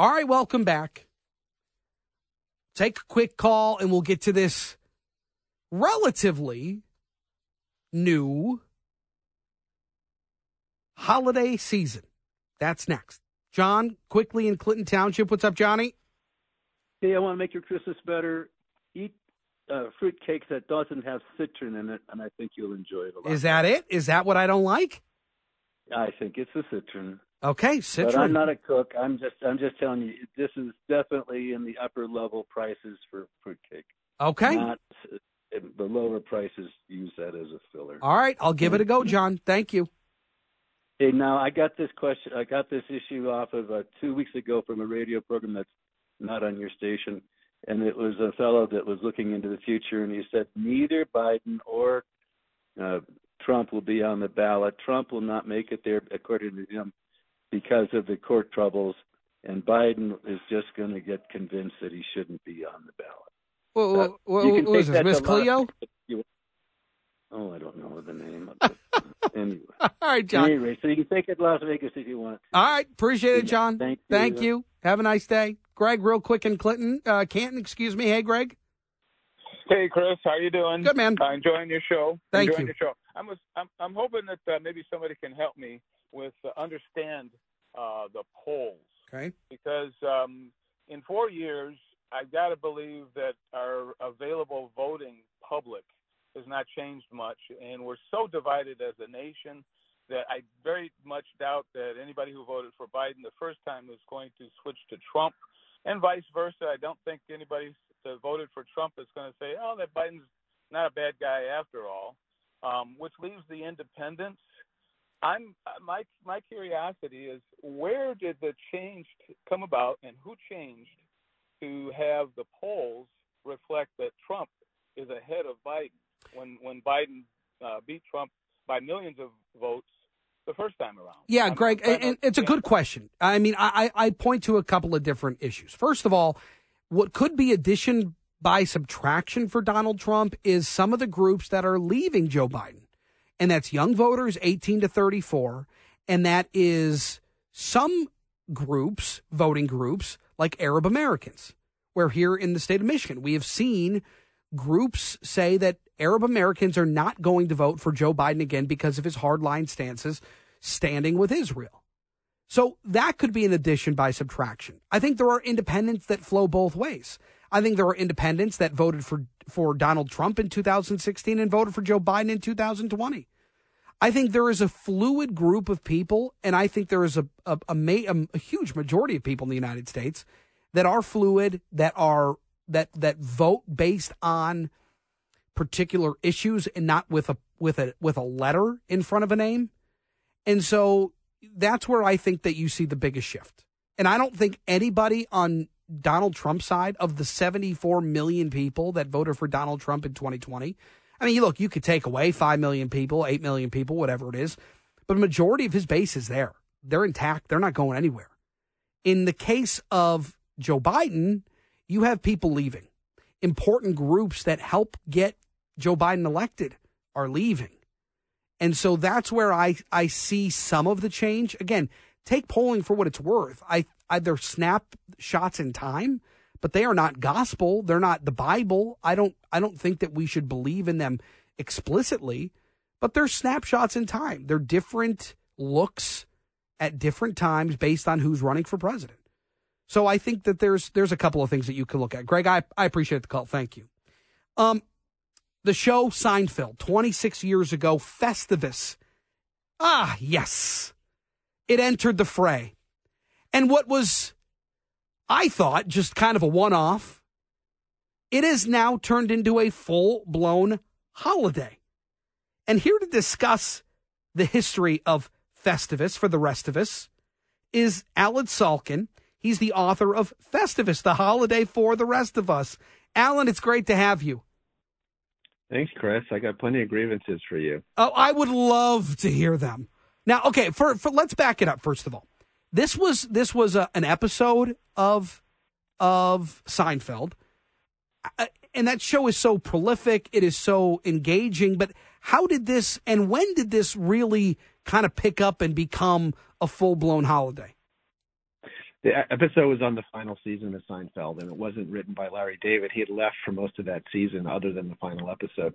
All right, welcome back. Take a quick call and we'll get to this relatively new holiday season. That's next. John, quickly in Clinton Township. What's up, Johnny? Hey, I want to make your Christmas better. Eat uh, fruit cake that doesn't have citron in it, and I think you'll enjoy it a lot. Is that it? Is that what I don't like? I think it's the citron. Okay, citron. But I'm not a cook. I'm just I'm just telling you this is definitely in the upper level prices for fruit cake. Okay. Not the lower prices use that as a filler. All right, I'll give it a go, John. Thank you. Hey, now I got this question. I got this issue off of uh, two weeks ago from a radio program that's not on your station, and it was a fellow that was looking into the future, and he said neither Biden or uh, Trump will be on the ballot. Trump will not make it there, according to him, because of the court troubles, and Biden is just going to get convinced that he shouldn't be on the ballot. Well, Uh, well, what was this, Miss of- Cleo? Oh, I don't know the name of it. anyway. All right, John. Anyway, so you can take it to Las Vegas if you want. All right, appreciate it, John. Thank you. Thank you. Have a nice day, Greg. Real quick in Clinton, uh, Canton. Excuse me. Hey, Greg. Hey, Chris, how you doing? Good, man. Uh, enjoying your show. Thank enjoying you. your show. I'm, I'm I'm hoping that uh, maybe somebody can help me with uh, understand uh, the polls Okay. because um, in four years I've got to believe that our available voting public has not changed much, and we're so divided as a nation that I very much doubt that anybody who voted for Biden the first time is going to switch to Trump, and vice versa. I don't think anybody that voted for Trump is going to say, "Oh, that Biden's not a bad guy after all," um, which leaves the independents. I'm my my curiosity is where did the change come about, and who changed to have the polls reflect that Trump is ahead of Biden when when Biden uh, beat Trump by millions of votes the first time around. Yeah, I'm- Greg, and it's a good question. I mean, I, I I point to a couple of different issues. First of all, what could be addition by subtraction for Donald Trump is some of the groups that are leaving Joe Biden, and that's young voters, eighteen to thirty-four, and that is some groups, voting groups like Arab Americans. Where here in the state of Michigan, we have seen groups say that Arab Americans are not going to vote for Joe Biden again because of his hardline stances standing with Israel. So that could be an addition by subtraction. I think there are independents that flow both ways. I think there are independents that voted for for Donald Trump in 2016 and voted for Joe Biden in 2020. I think there is a fluid group of people, and I think there is a a, a, a huge majority of people in the United States that are fluid, that are that that vote based on particular issues and not with a with a with a letter in front of a name. And so that's where I think that you see the biggest shift. And I don't think anybody on Donald Trump's side of the 74 million people that voted for Donald Trump in 2020. I mean, look, you could take away 5 million people, 8 million people, whatever it is, but a majority of his base is there. They're intact. They're not going anywhere. In the case of Joe Biden, you have people leaving. Important groups that help get Joe Biden elected are leaving. And so that's where I, I see some of the change. Again, take polling for what it's worth. I, I they're snapshots in time, but they are not gospel. They're not the Bible. I don't I don't think that we should believe in them explicitly, but they're snapshots in time. They're different looks at different times based on who's running for president. So I think that there's there's a couple of things that you can look at. Greg, I, I appreciate the call. Thank you. Um, the show Seinfeld, 26 years ago, Festivus. Ah, yes. It entered the fray. And what was, I thought, just kind of a one off, it has now turned into a full blown holiday. And here to discuss the history of Festivus for the rest of us is Allen Salkin. He's the author of Festivus, the holiday for the rest of us. Allen, it's great to have you. Thanks, Chris. I got plenty of grievances for you. Oh, I would love to hear them. Now, okay, for, for let's back it up first of all. This was this was a, an episode of of Seinfeld, and that show is so prolific. It is so engaging. But how did this and when did this really kind of pick up and become a full blown holiday? The episode was on the final season of Seinfeld, and it wasn't written by Larry David. He had left for most of that season, other than the final episode.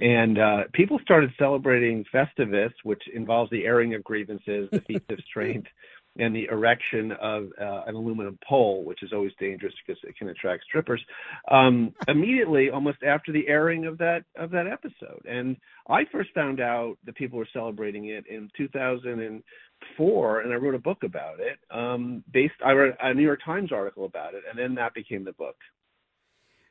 And uh, people started celebrating Festivus, which involves the airing of grievances, the feats of strength, and the erection of uh, an aluminum pole, which is always dangerous because it can attract strippers. Um, immediately, almost after the airing of that of that episode, and I first found out that people were celebrating it in 2004, and I wrote a book about it. Um, based, I wrote a New York Times article about it, and then that became the book.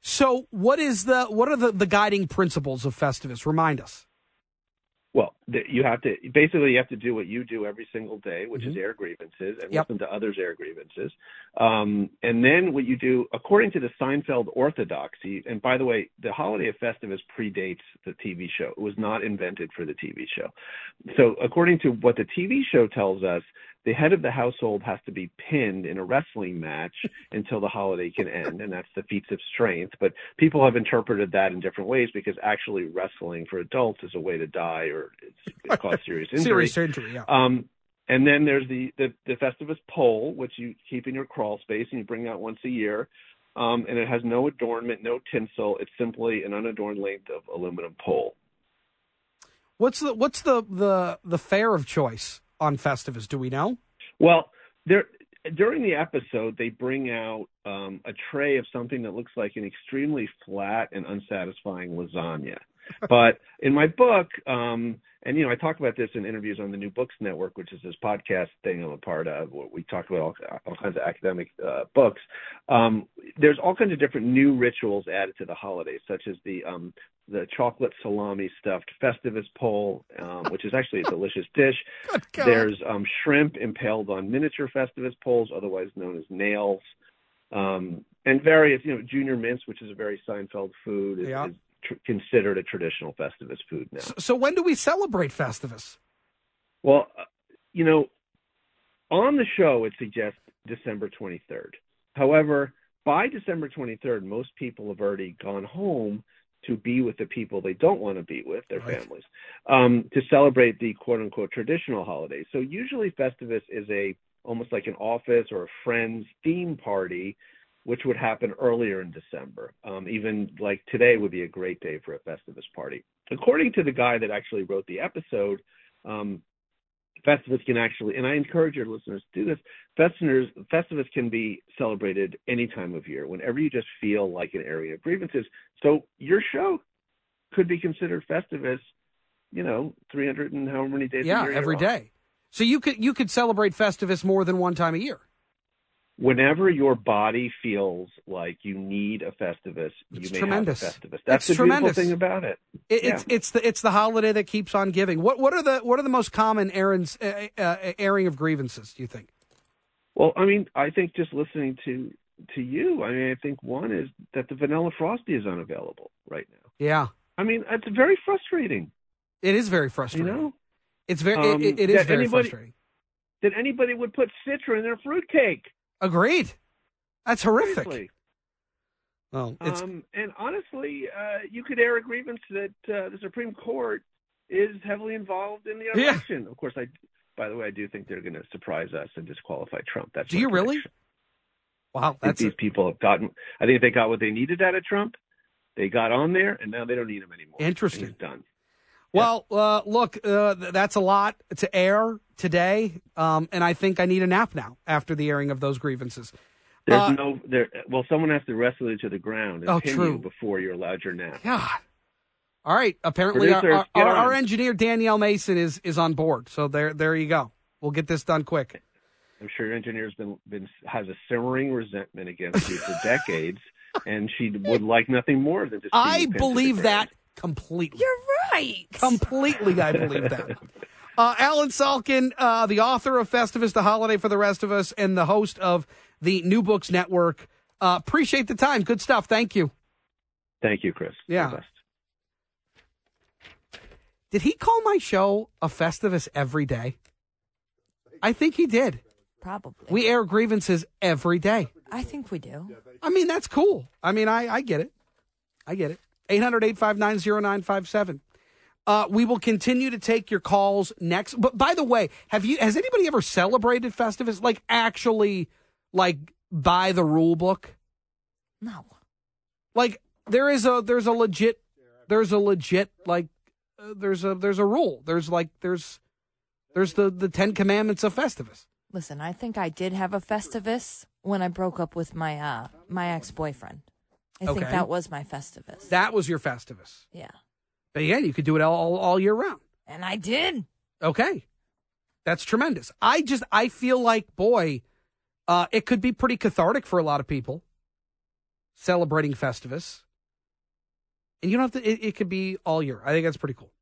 So, what is the what are the, the guiding principles of Festivus? Remind us. Well, you have to basically you have to do what you do every single day, which mm-hmm. is air grievances and yep. listen to others' air grievances. Um, and then what you do, according to the Seinfeld orthodoxy, and by the way, the holiday of Festivus predates the TV show. It was not invented for the TV show. So, according to what the TV show tells us, the head of the household has to be pinned in a wrestling match until the holiday can end, and that's the feats of strength. But people have interpreted that in different ways because actually wrestling for adults is a way to die or it causes serious injury. serious injury, yeah. Um, and then there's the, the the Festivus pole, which you keep in your crawl space and you bring out once a year. Um, and it has no adornment, no tinsel. It's simply an unadorned length of aluminum pole. What's the what's the the the fare of choice on Festivus? Do we know? Well, there during the episode they bring out um, a tray of something that looks like an extremely flat and unsatisfying lasagna. but in my book, um, and you know, I talk about this in interviews on the New Books Network, which is this podcast thing I'm a part of. Where we talk about all, all kinds of academic uh, books. Um, there's all kinds of different new rituals added to the holidays, such as the um, the chocolate salami stuffed Festivus pole, um, which is actually a delicious dish. There's um, shrimp impaled on miniature Festivus poles, otherwise known as nails, um, and various, you know, junior mints, which is a very Seinfeld food, is, yeah. is tr- considered a traditional Festivus food now. So, so, when do we celebrate Festivus? Well, uh, you know, on the show it suggests December 23rd. However, by December 23rd, most people have already gone home to be with the people they don't want to be with, their right. families, um, to celebrate the quote unquote traditional holidays. So usually Festivus is a almost like an office or a friend's theme party, which would happen earlier in December. Um, even like today would be a great day for a Festivus party. According to the guy that actually wrote the episode, um, Festivus can actually, and I encourage your listeners to do this. Festivus, Festivus can be celebrated any time of year, whenever you just feel like an area of grievances. So your show could be considered Festivus, you know, 300 and however many days. Yeah, every day. So you could you could celebrate Festivus more than one time a year whenever your body feels like you need a Festivus, it's you may tremendous. have a Festivus. That's it's the tremendous. beautiful thing about it. it it's yeah. it's the it's the holiday that keeps on giving. What what are the what are the most common errands uh, uh, airing of grievances? Do you think? Well, I mean, I think just listening to to you, I mean, I think one is that the Vanilla Frosty is unavailable right now. Yeah. I mean, it's very frustrating. It is very frustrating. You know, it's very um, it, it is very anybody, frustrating. That anybody would put Citra in their fruitcake. Agreed. That's horrific. Seriously. Well, it's... Um, and honestly, uh, you could air a grievance that uh, the Supreme Court is heavily involved in the election. Yeah. Of course, I. By the way, I do think they're going to surprise us and disqualify Trump. That's do you really? Wow, I think these a... people have gotten. I think they got what they needed out of Trump. They got on there, and now they don't need him anymore. Interesting. Done. Well, uh, look, uh, that's a lot to air today, um, and I think I need a nap now after the airing of those grievances. There's uh, no there. Well, someone has to wrestle you to the ground and oh, pin true. you before you're allowed your nap. God. All right. Apparently, Producers, our, our, on. our, engineer Danielle Mason is is on board. So there there you go. We'll get this done quick. I'm sure your engineer's been been has a simmering resentment against you for decades, and she would like nothing more than to. I you pinned to the believe that completely. You're right. Completely, I believe that. Uh, Allen Salkin, uh, the author of Festivus, The Holiday for the Rest of Us, and the host of the New Books Network. Uh, appreciate the time. Good stuff. Thank you. Thank you, Chris. Yeah. The best. Did he call my show a Festivus every day? I think he did. Probably. We air grievances every day. I think we do. I mean, that's cool. I mean, I, I get it. I get it. 800 859 0957. Uh, we will continue to take your calls next. But by the way, have you has anybody ever celebrated Festivus? Like actually like by the rule book? No. Like there is a there's a legit there's a legit like uh, there's a there's a rule. There's like there's there's the the 10 commandments of Festivus. Listen, I think I did have a Festivus when I broke up with my uh my ex boyfriend. I think that was my Festivus. That was your Festivus. yeah. But yeah, you could do it all all year round. And I did. Okay. That's tremendous. I just I feel like boy, uh it could be pretty cathartic for a lot of people celebrating Festivus. And you don't have to it, it could be all year. I think that's pretty cool.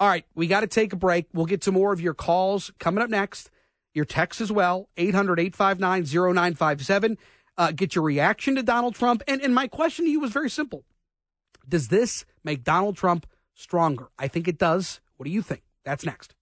All right, we got to take a break. We'll get to more of your calls coming up next. Your texts as well, 800-859-0957. Uh, get your reaction to Donald Trump. And, and my question to you was very simple. Does this make Donald Trump stronger? I think it does. What do you think? That's next.